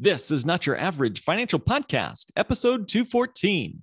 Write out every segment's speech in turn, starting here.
This is Not Your Average Financial Podcast, episode 214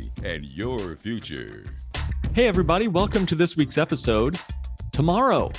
and your future. Hey, everybody, welcome to this week's episode. Tomorrow,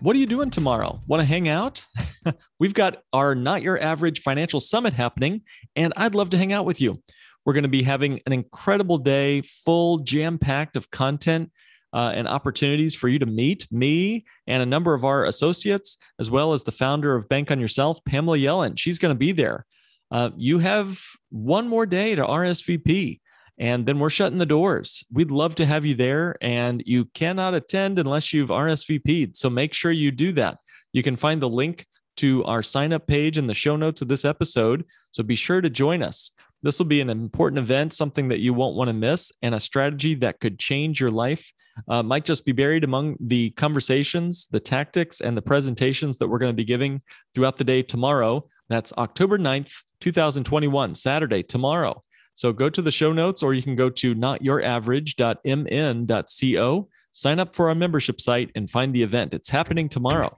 what are you doing tomorrow? Want to hang out? We've got our Not Your Average Financial Summit happening, and I'd love to hang out with you. We're going to be having an incredible day, full, jam packed of content. Uh, and opportunities for you to meet me and a number of our associates, as well as the founder of Bank on Yourself, Pamela Yellen. She's going to be there. Uh, you have one more day to RSVP and then we're shutting the doors. We'd love to have you there, and you cannot attend unless you've RSVP'd. So make sure you do that. You can find the link to our sign up page in the show notes of this episode. So be sure to join us. This will be an important event, something that you won't want to miss, and a strategy that could change your life. Uh, might just be buried among the conversations, the tactics, and the presentations that we're going to be giving throughout the day tomorrow. That's October 9th, 2021, Saturday, tomorrow. So go to the show notes or you can go to notyouraverage.mn.co, sign up for our membership site, and find the event. It's happening tomorrow.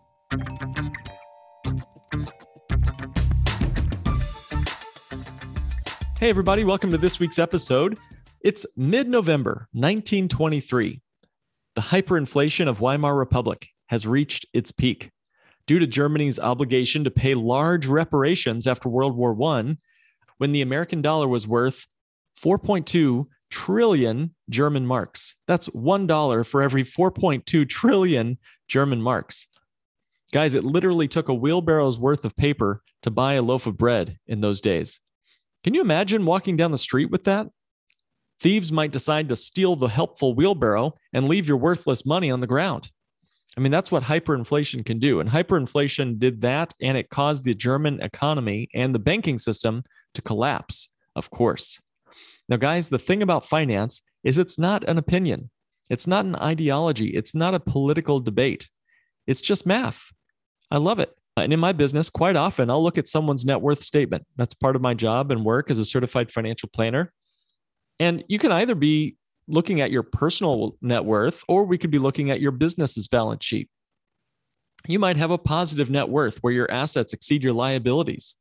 Hey, everybody, welcome to this week's episode. It's mid November 1923. The hyperinflation of Weimar Republic has reached its peak due to Germany's obligation to pay large reparations after World War I, when the American dollar was worth 4.2 trillion German marks. That's $1 for every 4.2 trillion German marks. Guys, it literally took a wheelbarrow's worth of paper to buy a loaf of bread in those days. Can you imagine walking down the street with that? Thieves might decide to steal the helpful wheelbarrow and leave your worthless money on the ground. I mean, that's what hyperinflation can do. And hyperinflation did that, and it caused the German economy and the banking system to collapse, of course. Now, guys, the thing about finance is it's not an opinion, it's not an ideology, it's not a political debate. It's just math. I love it. And in my business, quite often I'll look at someone's net worth statement. That's part of my job and work as a certified financial planner. And you can either be looking at your personal net worth, or we could be looking at your business's balance sheet. You might have a positive net worth where your assets exceed your liabilities,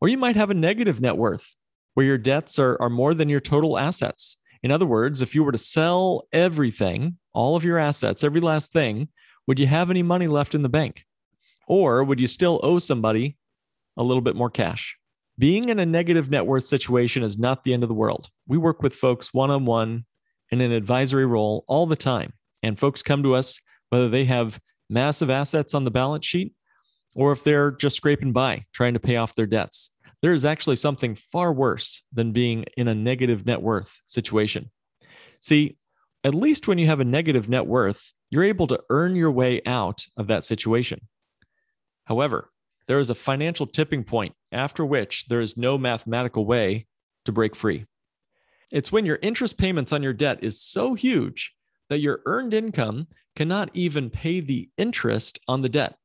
or you might have a negative net worth where your debts are, are more than your total assets. In other words, if you were to sell everything, all of your assets, every last thing, would you have any money left in the bank? Or would you still owe somebody a little bit more cash? Being in a negative net worth situation is not the end of the world. We work with folks one on one in an advisory role all the time. And folks come to us whether they have massive assets on the balance sheet or if they're just scraping by trying to pay off their debts. There is actually something far worse than being in a negative net worth situation. See, at least when you have a negative net worth, you're able to earn your way out of that situation. However, there is a financial tipping point after which there is no mathematical way to break free. It's when your interest payments on your debt is so huge that your earned income cannot even pay the interest on the debt.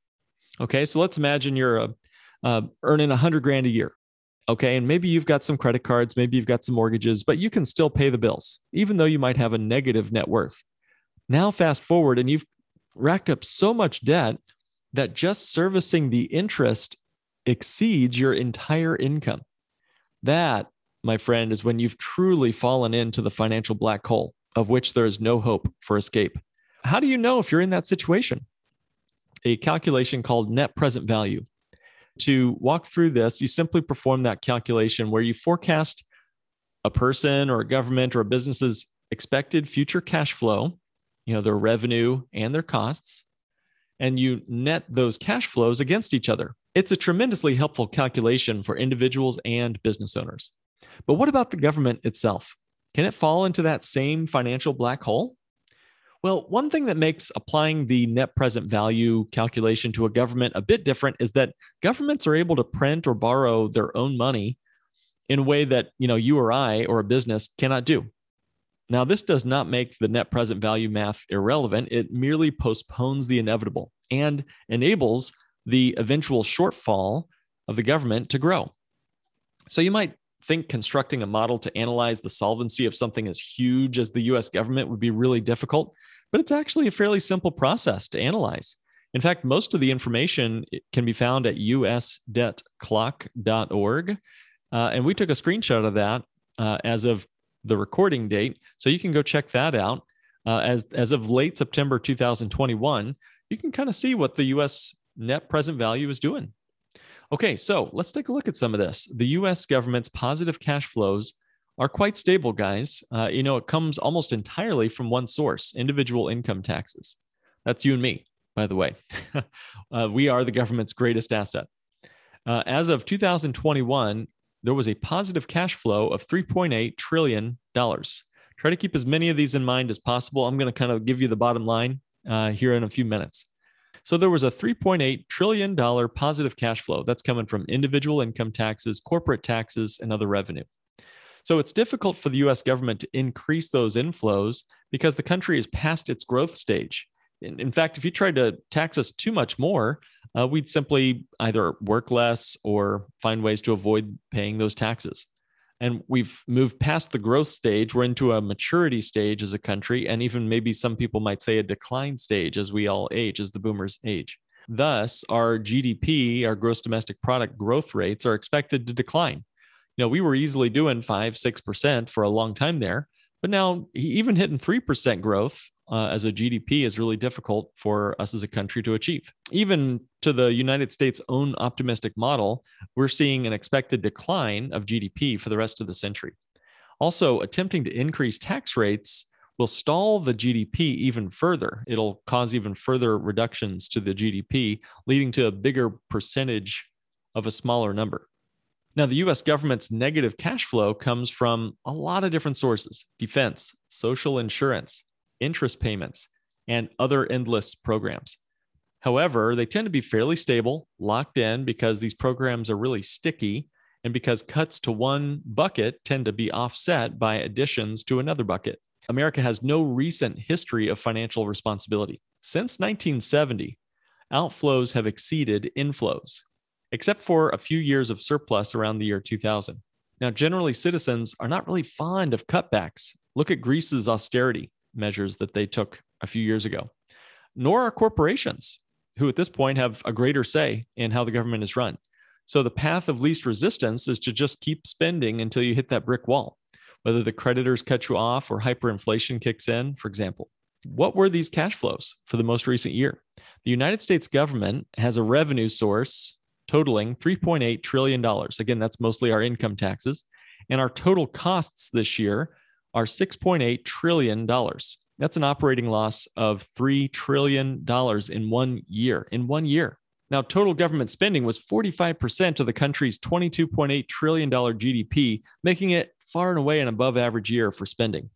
Okay, so let's imagine you're uh, uh, earning a hundred grand a year. Okay, and maybe you've got some credit cards, maybe you've got some mortgages, but you can still pay the bills, even though you might have a negative net worth. Now, fast forward, and you've racked up so much debt that just servicing the interest exceeds your entire income. That my friend, is when you've truly fallen into the financial black hole of which there is no hope for escape. How do you know if you're in that situation? A calculation called net present value. To walk through this, you simply perform that calculation where you forecast a person or a government or a business's expected future cash flow, you know, their revenue and their costs, and you net those cash flows against each other. It's a tremendously helpful calculation for individuals and business owners. But what about the government itself? Can it fall into that same financial black hole? Well, one thing that makes applying the net present value calculation to a government a bit different is that governments are able to print or borrow their own money in a way that, you know, you or I or a business cannot do. Now, this does not make the net present value math irrelevant. It merely postpones the inevitable and enables the eventual shortfall of the government to grow. So you might think constructing a model to analyze the solvency of something as huge as the US government would be really difficult, but it's actually a fairly simple process to analyze. In fact, most of the information can be found at usdebtclock.org. Uh, and we took a screenshot of that uh, as of the recording date. So you can go check that out. Uh, as, as of late September 2021, you can kind of see what the US net present value is doing. Okay, so let's take a look at some of this. The US government's positive cash flows are quite stable, guys. Uh, you know, it comes almost entirely from one source individual income taxes. That's you and me, by the way. uh, we are the government's greatest asset. Uh, as of 2021, there was a positive cash flow of $3.8 trillion. Try to keep as many of these in mind as possible. I'm going to kind of give you the bottom line uh, here in a few minutes. So there was a $3.8 trillion positive cash flow that's coming from individual income taxes, corporate taxes, and other revenue. So it's difficult for the US government to increase those inflows because the country is past its growth stage. In, in fact, if you tried to tax us too much more, uh, we'd simply either work less or find ways to avoid paying those taxes. And we've moved past the growth stage. We're into a maturity stage as a country and even maybe some people might say a decline stage as we all age as the boomers age. Thus our gdp our gross domestic product growth rates are expected to decline you know we were easily doing 5 6% for a long time there but now even hitting 3% growth uh, as a GDP is really difficult for us as a country to achieve. Even to the United States' own optimistic model, we're seeing an expected decline of GDP for the rest of the century. Also, attempting to increase tax rates will stall the GDP even further. It'll cause even further reductions to the GDP, leading to a bigger percentage of a smaller number. Now, the US government's negative cash flow comes from a lot of different sources defense, social insurance, interest payments, and other endless programs. However, they tend to be fairly stable, locked in because these programs are really sticky, and because cuts to one bucket tend to be offset by additions to another bucket. America has no recent history of financial responsibility. Since 1970, outflows have exceeded inflows, except for a few years of surplus around the year 2000. Now, generally, citizens are not really fond of cutbacks. Look at Greece's austerity measures that they took a few years ago, nor are corporations, who at this point have a greater say in how the government is run. So the path of least resistance is to just keep spending until you hit that brick wall, whether the creditors cut you off or hyperinflation kicks in, for example. What were these cash flows for the most recent year? The United States government has a revenue source totaling $3.8 trillion. Again, that's mostly our income taxes. And our total costs this year are $6.8 trillion. That's an operating loss of $3 trillion in one year. In one year. Now, total government spending was 45% of the country's $22.8 trillion GDP, making it far and away an above average year for spending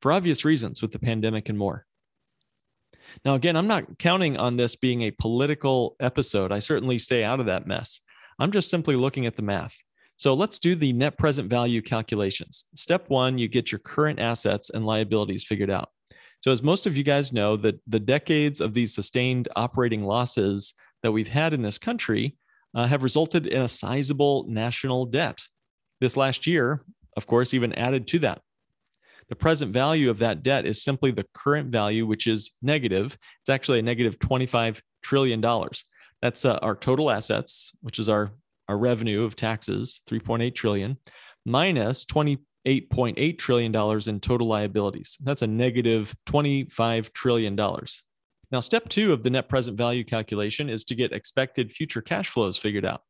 for obvious reasons with the pandemic and more. Now, again, I'm not counting on this being a political episode. I certainly stay out of that mess. I'm just simply looking at the math. So let's do the net present value calculations. Step one, you get your current assets and liabilities figured out. So, as most of you guys know, that the decades of these sustained operating losses that we've had in this country uh, have resulted in a sizable national debt. This last year, of course, even added to that. The present value of that debt is simply the current value, which is negative. It's actually a negative $25 trillion. That's uh, our total assets, which is our our revenue of taxes, 3.8 trillion, minus 28.8 trillion dollars in total liabilities. That's a negative 25 trillion dollars. Now, step two of the net present value calculation is to get expected future cash flows figured out.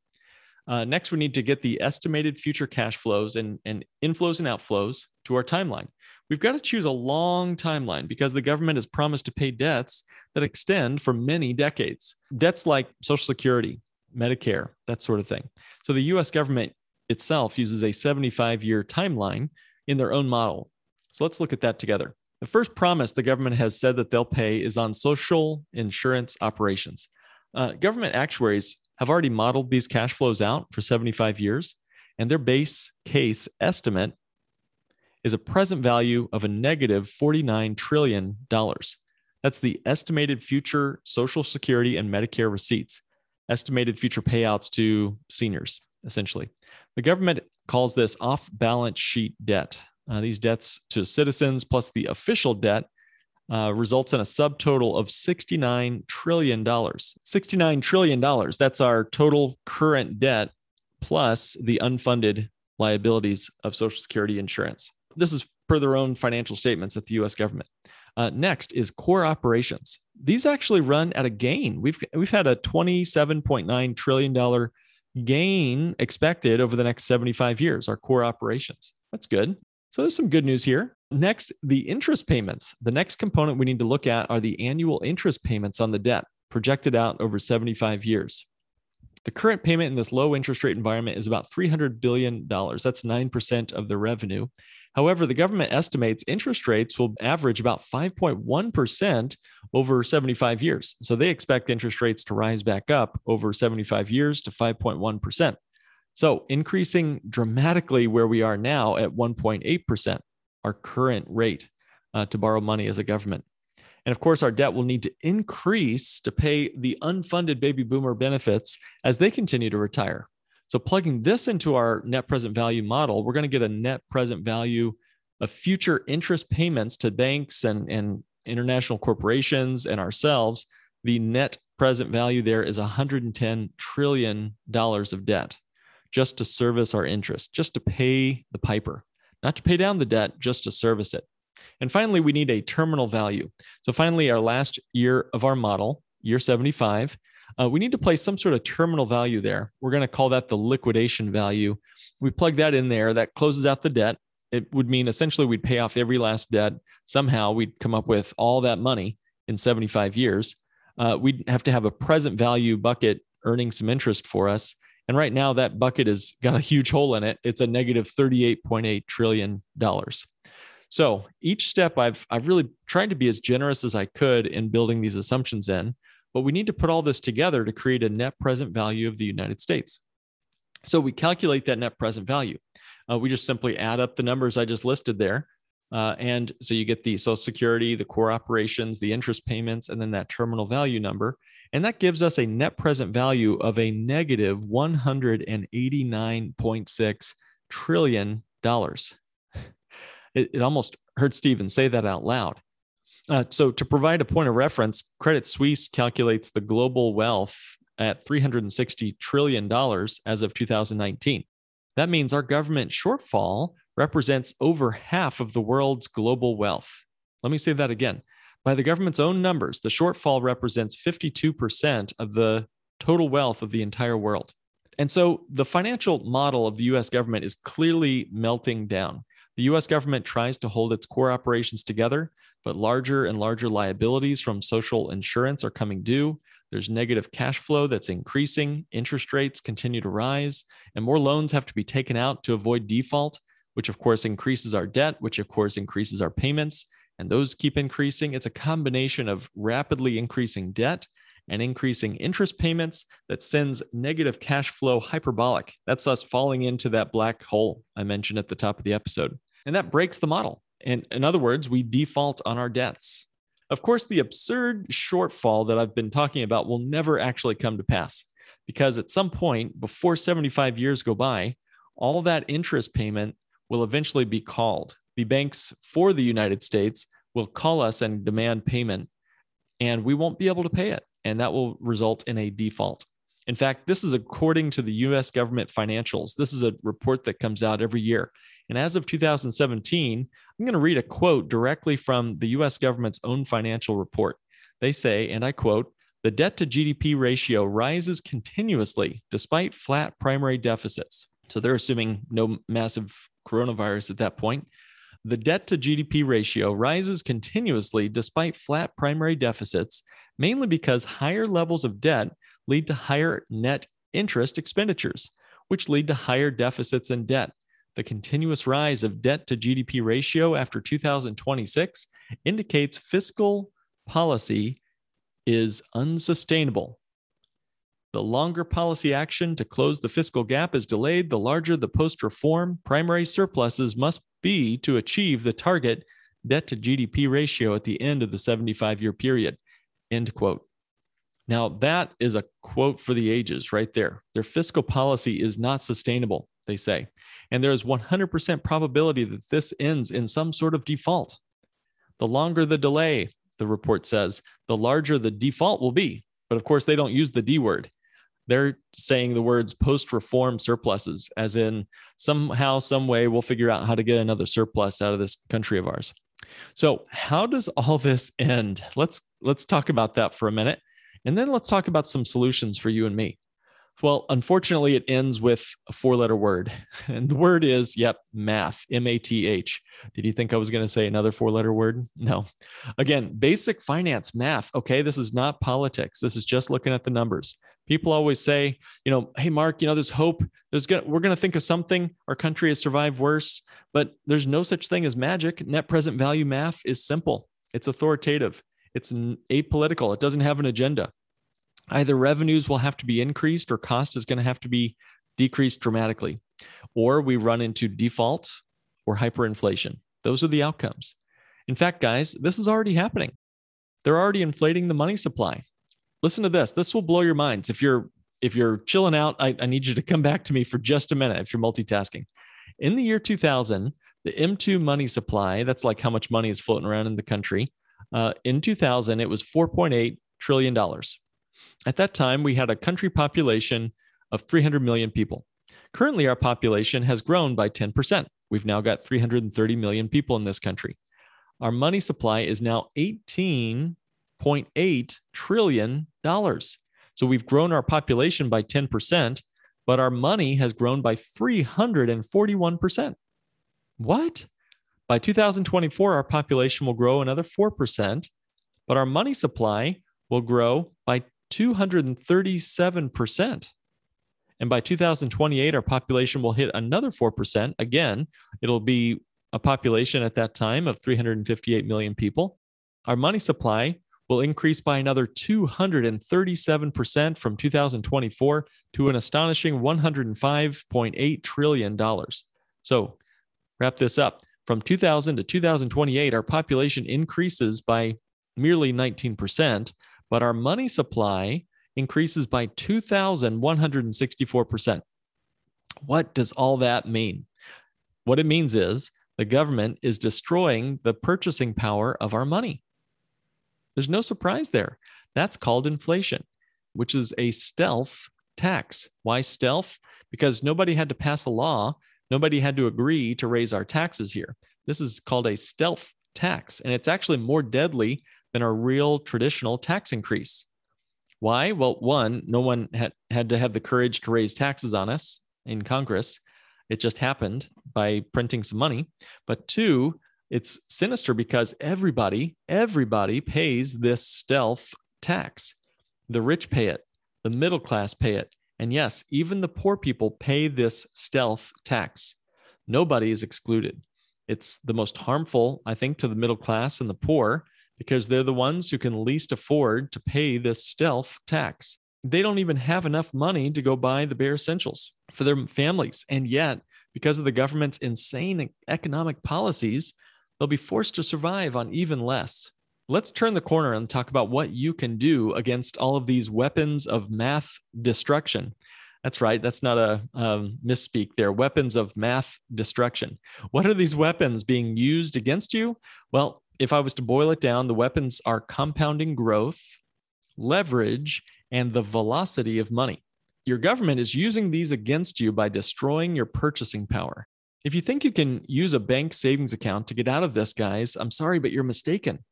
Uh, next, we need to get the estimated future cash flows and, and inflows and outflows to our timeline. We've got to choose a long timeline because the government has promised to pay debts that extend for many decades. Debts like Social Security, Medicare, that sort of thing. So the US government itself uses a 75 year timeline in their own model. So let's look at that together. The first promise the government has said that they'll pay is on social insurance operations. Uh, government actuaries have already modeled these cash flows out for 75 years, and their base case estimate is a present value of a negative $49 trillion. That's the estimated future Social Security and Medicare receipts, estimated future payouts to seniors, essentially. The government calls this off balance sheet debt. Uh, these debts to citizens plus the official debt uh, results in a subtotal of $69 trillion. $69 trillion. That's our total current debt plus the unfunded liabilities of Social Security insurance. This is per their own financial statements at the US government. Uh, next is core operations. These actually run at a gain. We've, we've had a $27.9 trillion gain expected over the next 75 years, our core operations. That's good. So there's some good news here. Next, the interest payments. The next component we need to look at are the annual interest payments on the debt projected out over 75 years. The current payment in this low interest rate environment is about $300 billion. That's 9% of the revenue. However, the government estimates interest rates will average about 5.1% over 75 years. So they expect interest rates to rise back up over 75 years to 5.1%. So increasing dramatically where we are now at 1.8%, our current rate uh, to borrow money as a government. And of course, our debt will need to increase to pay the unfunded baby boomer benefits as they continue to retire. So, plugging this into our net present value model, we're going to get a net present value of future interest payments to banks and, and international corporations and ourselves. The net present value there is $110 trillion of debt just to service our interest, just to pay the piper, not to pay down the debt, just to service it. And finally, we need a terminal value. So, finally, our last year of our model, year 75, uh, we need to place some sort of terminal value there. We're going to call that the liquidation value. We plug that in there, that closes out the debt. It would mean essentially we'd pay off every last debt. Somehow we'd come up with all that money in 75 years. Uh, we'd have to have a present value bucket earning some interest for us. And right now, that bucket has got a huge hole in it. It's a negative $38.8 trillion. So each step I've, I've really tried to be as generous as I could in building these assumptions in, but we need to put all this together to create a net present value of the United States. So we calculate that net present value. Uh, we just simply add up the numbers I just listed there. Uh, and so you get the Social Security, the core operations, the interest payments, and then that terminal value number. And that gives us a net present value of a negative $189.6 trillion. It, it almost hurts to even say that out loud. Uh, so, to provide a point of reference, Credit Suisse calculates the global wealth at $360 trillion as of 2019. That means our government shortfall represents over half of the world's global wealth. Let me say that again. By the government's own numbers, the shortfall represents 52% of the total wealth of the entire world. And so the financial model of the US government is clearly melting down. The US government tries to hold its core operations together, but larger and larger liabilities from social insurance are coming due. There's negative cash flow that's increasing, interest rates continue to rise, and more loans have to be taken out to avoid default, which of course increases our debt, which of course increases our payments and those keep increasing. It's a combination of rapidly increasing debt and increasing interest payments that sends negative cash flow hyperbolic. That's us falling into that black hole I mentioned at the top of the episode. And that breaks the model. And in other words, we default on our debts. Of course, the absurd shortfall that I've been talking about will never actually come to pass because at some point before 75 years go by, all that interest payment will eventually be called the banks for the United States will call us and demand payment, and we won't be able to pay it. And that will result in a default. In fact, this is according to the US government financials. This is a report that comes out every year. And as of 2017, I'm going to read a quote directly from the US government's own financial report. They say, and I quote, the debt to GDP ratio rises continuously despite flat primary deficits. So they're assuming no massive coronavirus at that point. The debt to GDP ratio rises continuously despite flat primary deficits, mainly because higher levels of debt lead to higher net interest expenditures, which lead to higher deficits and debt. the continuous rise of debt to GDP ratio after 2026 indicates fiscal policy is unsustainable. The longer policy action to close the fiscal gap is delayed, the larger the post reform primary surpluses must be to achieve the target debt to GDP ratio at the end of the 75 year period. End quote. Now, that is a quote for the ages right there. Their fiscal policy is not sustainable, they say. And there is 100% probability that this ends in some sort of default. The longer the delay, the report says, the larger the default will be. But of course, they don't use the D word. They're saying the words post reform surpluses, as in somehow, some way, we'll figure out how to get another surplus out of this country of ours. So, how does all this end? Let's let's talk about that for a minute. And then let's talk about some solutions for you and me. Well, unfortunately, it ends with a four letter word. And the word is, yep, math, M A T H. Did you think I was going to say another four letter word? No. Again, basic finance, math. Okay. This is not politics. This is just looking at the numbers. People always say, you know, hey, Mark, you know, there's hope. There's gonna, we're going to think of something. Our country has survived worse, but there's no such thing as magic. Net present value math is simple, it's authoritative, it's apolitical, it doesn't have an agenda either revenues will have to be increased or cost is going to have to be decreased dramatically, or we run into default or hyperinflation. Those are the outcomes. In fact, guys, this is already happening. They're already inflating the money supply. Listen to this. This will blow your minds. If you're if you're chilling out, I, I need you to come back to me for just a minute if you're multitasking. In the year 2000, the M2 money supply, that's like how much money is floating around in the country. Uh, in 2000, it was 4.8 trillion dollars. At that time, we had a country population of 300 million people. Currently, our population has grown by 10%. We've now got 330 million people in this country. Our money supply is now $18.8 trillion. So we've grown our population by 10%, but our money has grown by 341%. What? By 2024, our population will grow another 4%, but our money supply will grow by 237%. And by 2028, our population will hit another 4%. Again, it'll be a population at that time of 358 million people. Our money supply will increase by another 237% from 2024 to an astonishing $105.8 trillion. So, wrap this up. From 2000 to 2028, our population increases by merely 19%, but our money supply increases by 2,164%. What does all that mean? What it means is the government is destroying the purchasing power of our money. There's no surprise there. That's called inflation, which is a stealth tax. Why stealth? Because nobody had to pass a law, nobody had to agree to raise our taxes here. This is called a stealth tax, and it's actually more deadly than a real traditional tax increase. Why? Well, one, no one had, had to have the courage to raise taxes on us in Congress. It just happened by printing some money. But two, it's sinister because everybody, everybody pays this stealth tax. The rich pay it, the middle class pay it. And yes, even the poor people pay this stealth tax. Nobody is excluded. It's the most harmful, I think, to the middle class and the poor because they're the ones who can least afford to pay this stealth tax. They don't even have enough money to go buy the bare essentials for their families. And yet, because of the government's insane economic policies, they'll be forced to survive on even less. Let's turn the corner and talk about what you can do against all of these weapons of math destruction. That's right. That's not a um, misspeak there. Weapons of math destruction. What are these weapons being used against you? Well, if I was to boil it down, the weapons are compounding growth, leverage, and the velocity of money. Your government is using these against you by destroying your purchasing power. If you think you can use a bank savings account to get out of this, guys, I'm sorry, but you're mistaken.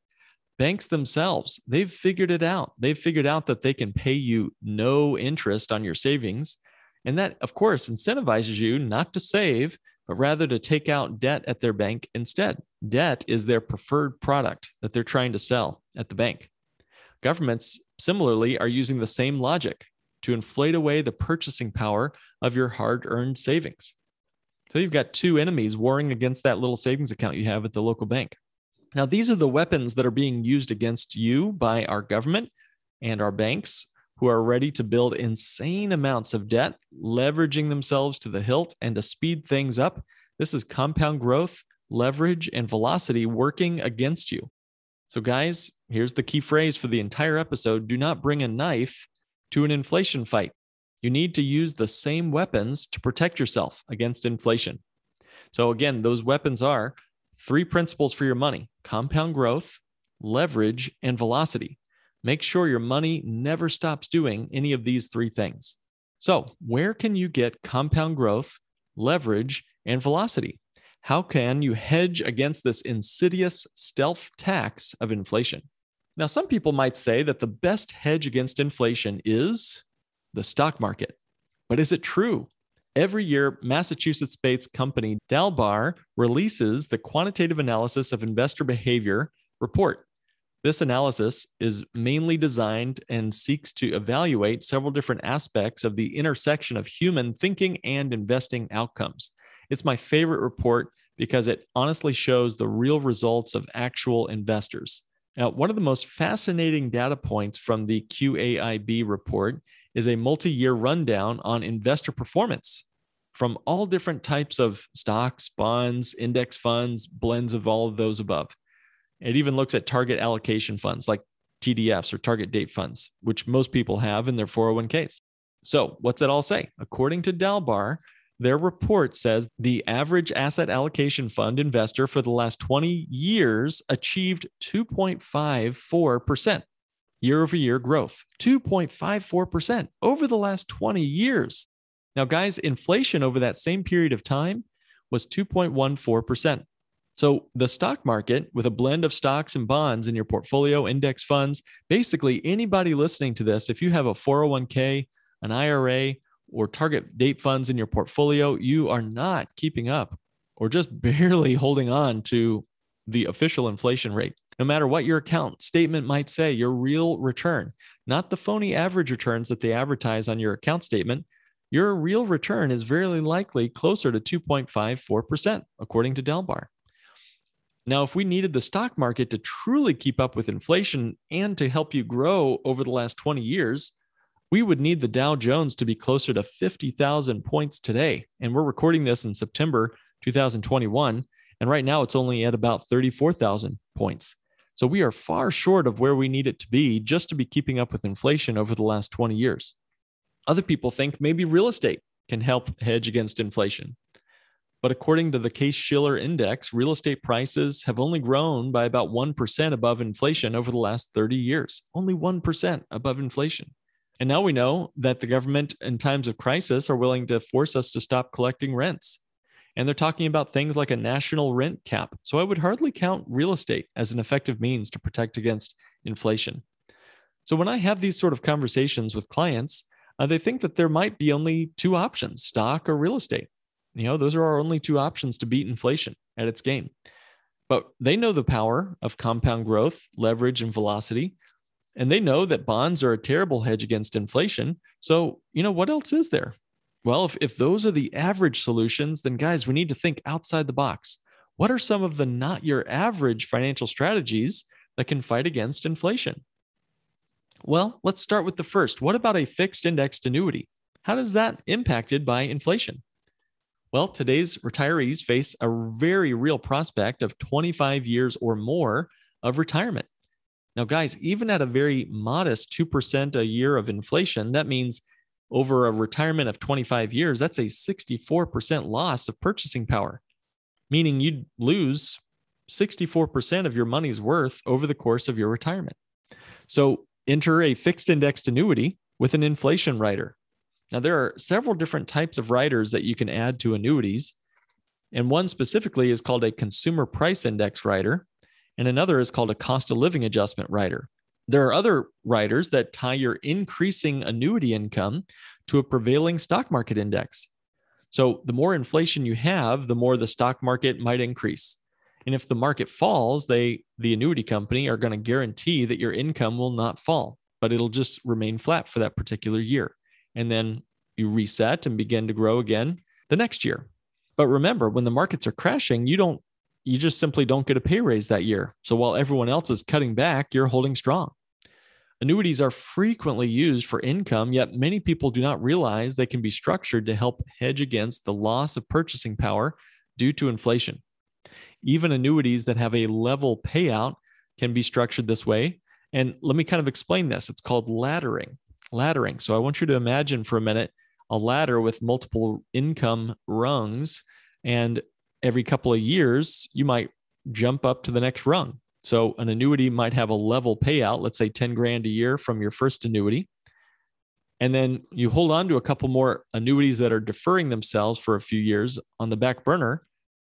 Banks themselves, they've figured it out. They've figured out that they can pay you no interest on your savings. And that, of course, incentivizes you not to save, but rather to take out debt at their bank instead. Debt is their preferred product that they're trying to sell at the bank. Governments, similarly, are using the same logic to inflate away the purchasing power of your hard earned savings. So you've got two enemies warring against that little savings account you have at the local bank. Now, these are the weapons that are being used against you by our government and our banks who are ready to build insane amounts of debt, leveraging themselves to the hilt and to speed things up. This is compound growth, leverage, and velocity working against you. So, guys, here's the key phrase for the entire episode do not bring a knife to an inflation fight. You need to use the same weapons to protect yourself against inflation. So, again, those weapons are three principles for your money compound growth, leverage, and velocity. Make sure your money never stops doing any of these three things. So, where can you get compound growth, leverage, and velocity? How can you hedge against this insidious stealth tax of inflation? Now, some people might say that the best hedge against inflation is the stock market. But is it true? Every year, Massachusetts based company Dalbar releases the Quantitative Analysis of Investor Behavior report. This analysis is mainly designed and seeks to evaluate several different aspects of the intersection of human thinking and investing outcomes. It's my favorite report because it honestly shows the real results of actual investors. Now, one of the most fascinating data points from the QAIB report is a multi year rundown on investor performance from all different types of stocks, bonds, index funds, blends of all of those above. It even looks at target allocation funds like TDFs or target date funds, which most people have in their 401ks. So, what's it all say? According to Dalbar, their report says the average asset allocation fund investor for the last 20 years achieved 2.54% year over year growth. 2.54% over the last 20 years. Now, guys, inflation over that same period of time was 2.14%. So the stock market, with a blend of stocks and bonds in your portfolio, index funds, basically anybody listening to this, if you have a 401k, an IRA, or target date funds in your portfolio, you are not keeping up or just barely holding on to the official inflation rate. No matter what your account statement might say, your real return, not the phony average returns that they advertise on your account statement, your real return is very likely closer to 2.54%, according to Dalbar. Now, if we needed the stock market to truly keep up with inflation and to help you grow over the last 20 years, we would need the Dow Jones to be closer to 50,000 points today. And we're recording this in September 2021. And right now it's only at about 34,000 points. So we are far short of where we need it to be just to be keeping up with inflation over the last 20 years. Other people think maybe real estate can help hedge against inflation. But according to the Case Shiller Index, real estate prices have only grown by about 1% above inflation over the last 30 years. Only 1% above inflation. And now we know that the government, in times of crisis, are willing to force us to stop collecting rents. And they're talking about things like a national rent cap. So I would hardly count real estate as an effective means to protect against inflation. So when I have these sort of conversations with clients, uh, they think that there might be only two options stock or real estate. You know, those are our only two options to beat inflation at its game. But they know the power of compound growth, leverage, and velocity. And they know that bonds are a terrible hedge against inflation. So, you know, what else is there? Well, if, if those are the average solutions, then guys, we need to think outside the box. What are some of the not your average financial strategies that can fight against inflation? Well, let's start with the first. What about a fixed indexed annuity? How does that impacted by inflation? Well, today's retirees face a very real prospect of 25 years or more of retirement. Now, guys, even at a very modest 2% a year of inflation, that means over a retirement of 25 years, that's a 64% loss of purchasing power, meaning you'd lose 64% of your money's worth over the course of your retirement. So enter a fixed indexed annuity with an inflation rider. Now, there are several different types of riders that you can add to annuities. And one specifically is called a consumer price index rider, and another is called a cost of living adjustment rider. There are other riders that tie your increasing annuity income to a prevailing stock market index. So, the more inflation you have, the more the stock market might increase. And if the market falls, they the annuity company are going to guarantee that your income will not fall, but it'll just remain flat for that particular year and then you reset and begin to grow again the next year. But remember, when the markets are crashing, you don't you just simply don't get a pay raise that year. So while everyone else is cutting back, you're holding strong. Annuities are frequently used for income, yet many people do not realize they can be structured to help hedge against the loss of purchasing power due to inflation. Even annuities that have a level payout can be structured this way. And let me kind of explain this. It's called laddering. Laddering. So I want you to imagine for a minute a ladder with multiple income rungs. And every couple of years, you might jump up to the next rung. So an annuity might have a level payout, let's say 10 grand a year from your first annuity. And then you hold on to a couple more annuities that are deferring themselves for a few years on the back burner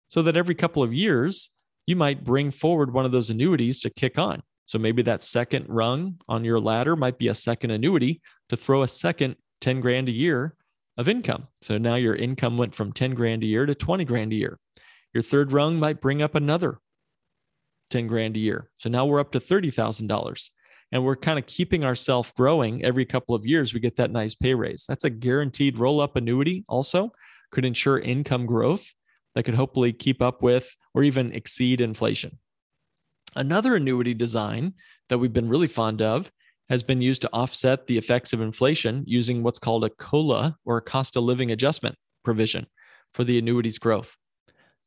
so that every couple of years, you might bring forward one of those annuities to kick on. So maybe that second rung on your ladder might be a second annuity to throw a second 10 grand a year of income. So now your income went from 10 grand a year to 20 grand a year. Your third rung might bring up another 10 grand a year. So now we're up to $30,000 and we're kind of keeping ourselves growing every couple of years. We get that nice pay raise. That's a guaranteed roll up annuity, also could ensure income growth that could hopefully keep up with or even exceed inflation. Another annuity design that we've been really fond of has been used to offset the effects of inflation using what's called a COLA or a cost of living adjustment provision for the annuity's growth.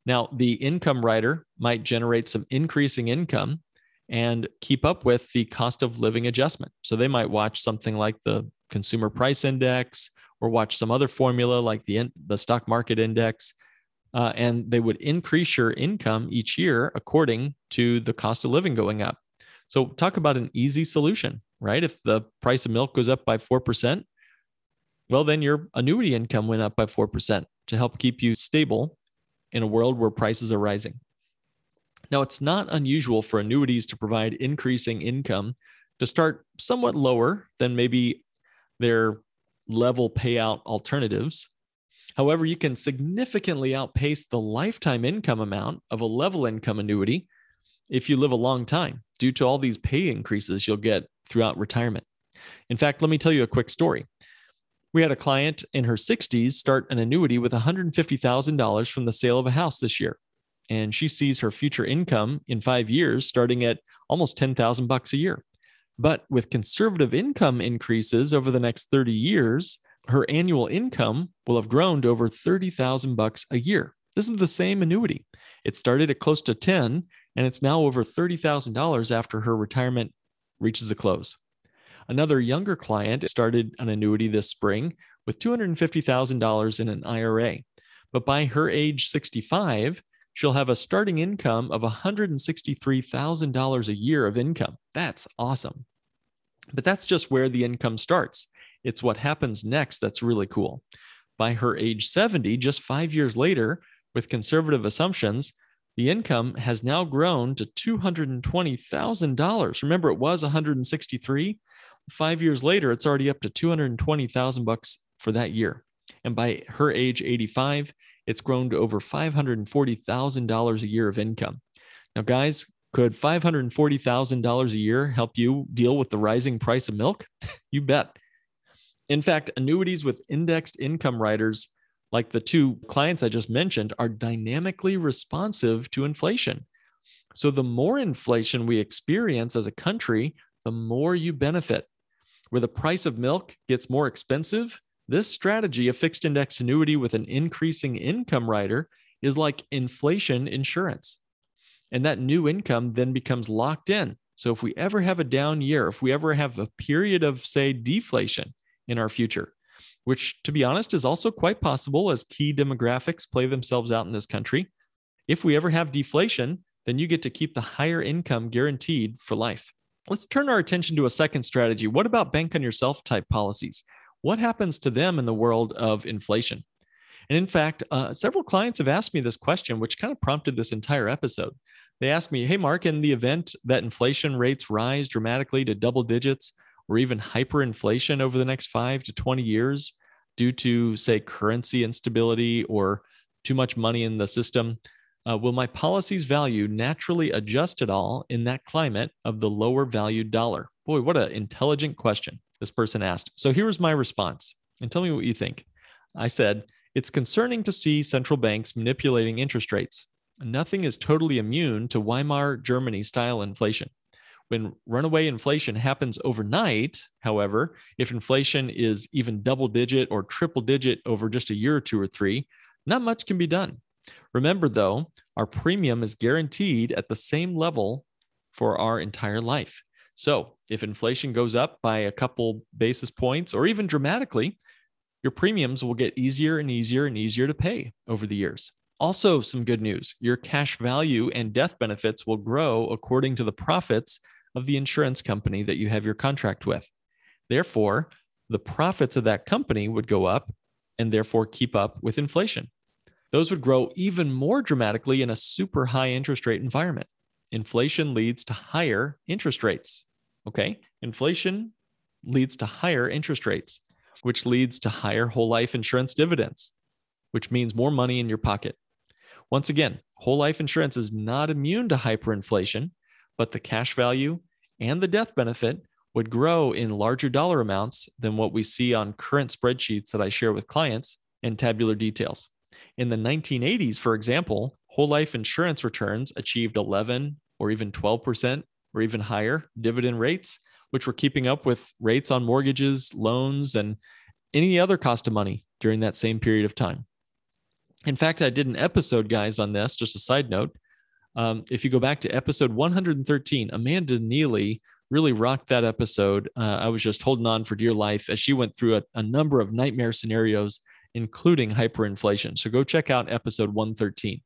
Now, the income rider might generate some increasing income and keep up with the cost of living adjustment. So they might watch something like the consumer price index or watch some other formula like the, the stock market index uh, and they would increase your income each year according to the cost of living going up. So, talk about an easy solution, right? If the price of milk goes up by 4%, well, then your annuity income went up by 4% to help keep you stable in a world where prices are rising. Now, it's not unusual for annuities to provide increasing income to start somewhat lower than maybe their level payout alternatives. However, you can significantly outpace the lifetime income amount of a level income annuity if you live a long time due to all these pay increases you'll get throughout retirement. In fact, let me tell you a quick story. We had a client in her 60s start an annuity with $150,000 from the sale of a house this year. And she sees her future income in 5 years starting at almost 10,000 bucks a year. But with conservative income increases over the next 30 years, her annual income will have grown to over 30,000 bucks a year. This is the same annuity. It started at close to 10 and it's now over $30,000 after her retirement reaches a close. Another younger client started an annuity this spring with $250,000 in an IRA. But by her age 65, she'll have a starting income of $163,000 a year of income. That's awesome. But that's just where the income starts. It's what happens next that's really cool. By her age 70, just five years later, with conservative assumptions, the income has now grown to $220,000. Remember, it was 163. Five years later, it's already up to 220,000 bucks for that year. And by her age 85, it's grown to over $540,000 a year of income. Now, guys, could $540,000 a year help you deal with the rising price of milk? you bet. In fact, annuities with indexed income riders, like the two clients I just mentioned, are dynamically responsive to inflation. So the more inflation we experience as a country, the more you benefit. Where the price of milk gets more expensive, this strategy, a fixed index annuity with an increasing income rider, is like inflation insurance. And that new income then becomes locked in. So if we ever have a down year, if we ever have a period of, say, deflation, in our future, which, to be honest, is also quite possible as key demographics play themselves out in this country. If we ever have deflation, then you get to keep the higher income guaranteed for life. Let's turn our attention to a second strategy. What about bank on yourself type policies? What happens to them in the world of inflation? And in fact, uh, several clients have asked me this question, which kind of prompted this entire episode. They asked me, Hey, Mark, in the event that inflation rates rise dramatically to double digits, or even hyperinflation over the next five to 20 years due to, say, currency instability or too much money in the system? Uh, will my policy's value naturally adjust at all in that climate of the lower valued dollar? Boy, what an intelligent question this person asked. So here was my response. And tell me what you think. I said, It's concerning to see central banks manipulating interest rates. Nothing is totally immune to Weimar Germany style inflation. When runaway inflation happens overnight, however, if inflation is even double digit or triple digit over just a year or two or three, not much can be done. Remember, though, our premium is guaranteed at the same level for our entire life. So if inflation goes up by a couple basis points or even dramatically, your premiums will get easier and easier and easier to pay over the years. Also, some good news your cash value and death benefits will grow according to the profits of the insurance company that you have your contract with. Therefore, the profits of that company would go up and therefore keep up with inflation. Those would grow even more dramatically in a super high interest rate environment. Inflation leads to higher interest rates. Okay. Inflation leads to higher interest rates, which leads to higher whole life insurance dividends, which means more money in your pocket. Once again, whole life insurance is not immune to hyperinflation, but the cash value and the death benefit would grow in larger dollar amounts than what we see on current spreadsheets that I share with clients and tabular details. In the 1980s, for example, whole life insurance returns achieved 11 or even 12% or even higher dividend rates, which were keeping up with rates on mortgages, loans, and any other cost of money during that same period of time. In fact, I did an episode, guys, on this, just a side note, um, if you go back to episode 113, Amanda Neely really rocked that episode. Uh, I was just holding on for dear life as she went through a, a number of nightmare scenarios, including hyperinflation. So go check out episode 113.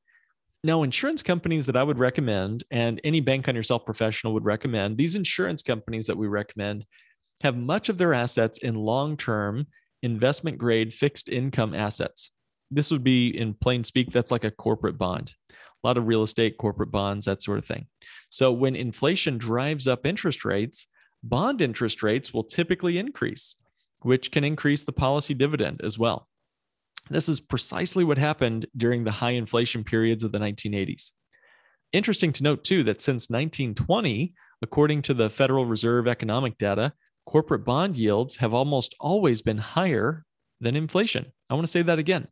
Now, insurance companies that I would recommend, and any bank on yourself professional would recommend, these insurance companies that we recommend have much of their assets in long term investment grade fixed income assets. This would be in plain speak, that's like a corporate bond a lot of real estate, corporate bonds, that sort of thing. So when inflation drives up interest rates, bond interest rates will typically increase, which can increase the policy dividend as well. This is precisely what happened during the high inflation periods of the 1980s. Interesting to note, too, that since 1920, according to the Federal Reserve economic data, corporate bond yields have almost always been higher than inflation. I want to say that again.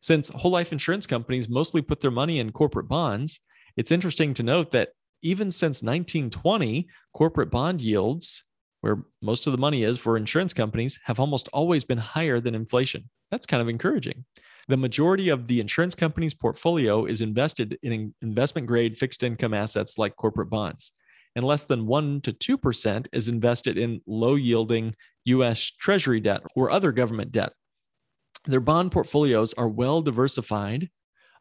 Since whole life insurance companies mostly put their money in corporate bonds, it's interesting to note that even since 1920, corporate bond yields, where most of the money is for insurance companies, have almost always been higher than inflation. That's kind of encouraging. The majority of the insurance company's portfolio is invested in investment grade fixed income assets like corporate bonds, and less than 1% to 2% is invested in low yielding US Treasury debt or other government debt. Their bond portfolios are well diversified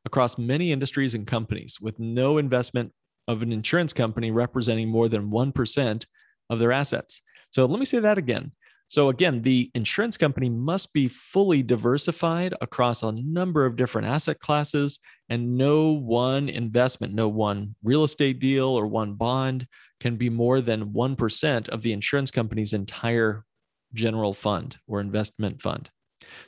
across many industries and companies, with no investment of an insurance company representing more than 1% of their assets. So let me say that again. So, again, the insurance company must be fully diversified across a number of different asset classes, and no one investment, no one real estate deal or one bond can be more than 1% of the insurance company's entire general fund or investment fund.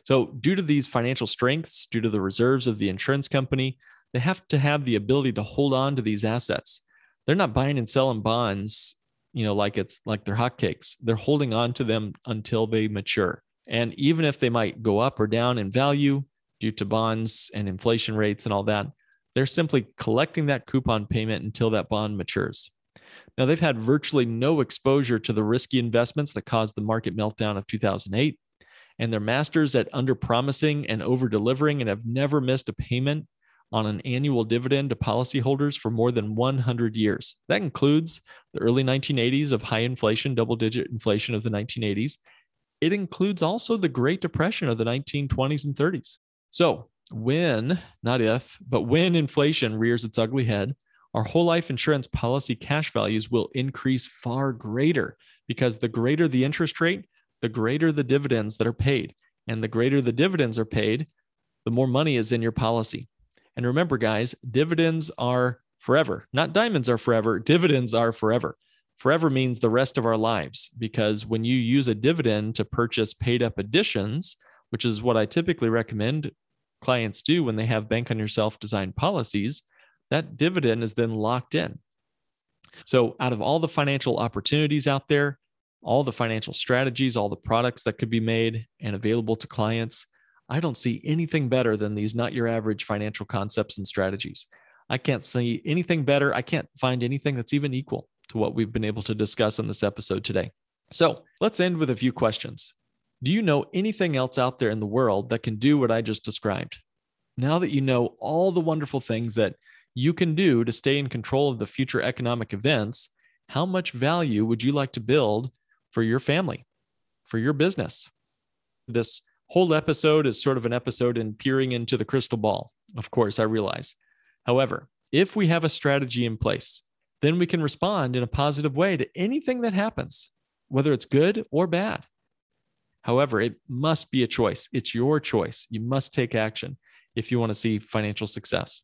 So, due to these financial strengths, due to the reserves of the insurance company, they have to have the ability to hold on to these assets. They're not buying and selling bonds, you know, like it's like they're hotcakes. They're holding on to them until they mature. And even if they might go up or down in value due to bonds and inflation rates and all that, they're simply collecting that coupon payment until that bond matures. Now, they've had virtually no exposure to the risky investments that caused the market meltdown of 2008 and they're masters at under promising and over delivering and have never missed a payment on an annual dividend to policyholders for more than 100 years. That includes the early 1980s of high inflation, double digit inflation of the 1980s. It includes also the Great Depression of the 1920s and 30s. So, when, not if, but when inflation rears its ugly head, our whole life insurance policy cash values will increase far greater because the greater the interest rate, the greater the dividends that are paid. And the greater the dividends are paid, the more money is in your policy. And remember, guys, dividends are forever. Not diamonds are forever, dividends are forever. Forever means the rest of our lives, because when you use a dividend to purchase paid up additions, which is what I typically recommend clients do when they have bank on yourself designed policies, that dividend is then locked in. So, out of all the financial opportunities out there, all the financial strategies, all the products that could be made and available to clients. I don't see anything better than these not your average financial concepts and strategies. I can't see anything better. I can't find anything that's even equal to what we've been able to discuss in this episode today. So let's end with a few questions. Do you know anything else out there in the world that can do what I just described? Now that you know all the wonderful things that you can do to stay in control of the future economic events, how much value would you like to build for your family, for your business? This whole episode is sort of an episode in peering into the crystal ball. Of course, I realize. However, if we have a strategy in place, then we can respond in a positive way to anything that happens, whether it's good or bad. However, it must be a choice. It's your choice. You must take action if you want to see financial success.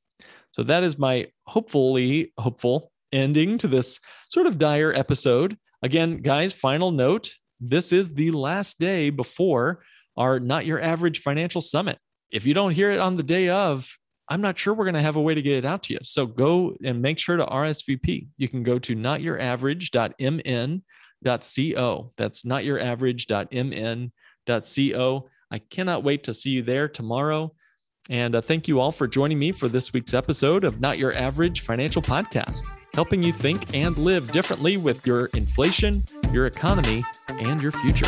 So that is my hopefully hopeful ending to this sort of dire episode. Again, guys, final note this is the last day before our Not Your Average Financial Summit. If you don't hear it on the day of, I'm not sure we're going to have a way to get it out to you. So go and make sure to RSVP. You can go to notyouravage.mn.co. That's notyouravage.mn.co. I cannot wait to see you there tomorrow. And uh, thank you all for joining me for this week's episode of Not Your Average Financial Podcast, helping you think and live differently with your inflation, your economy, and your future.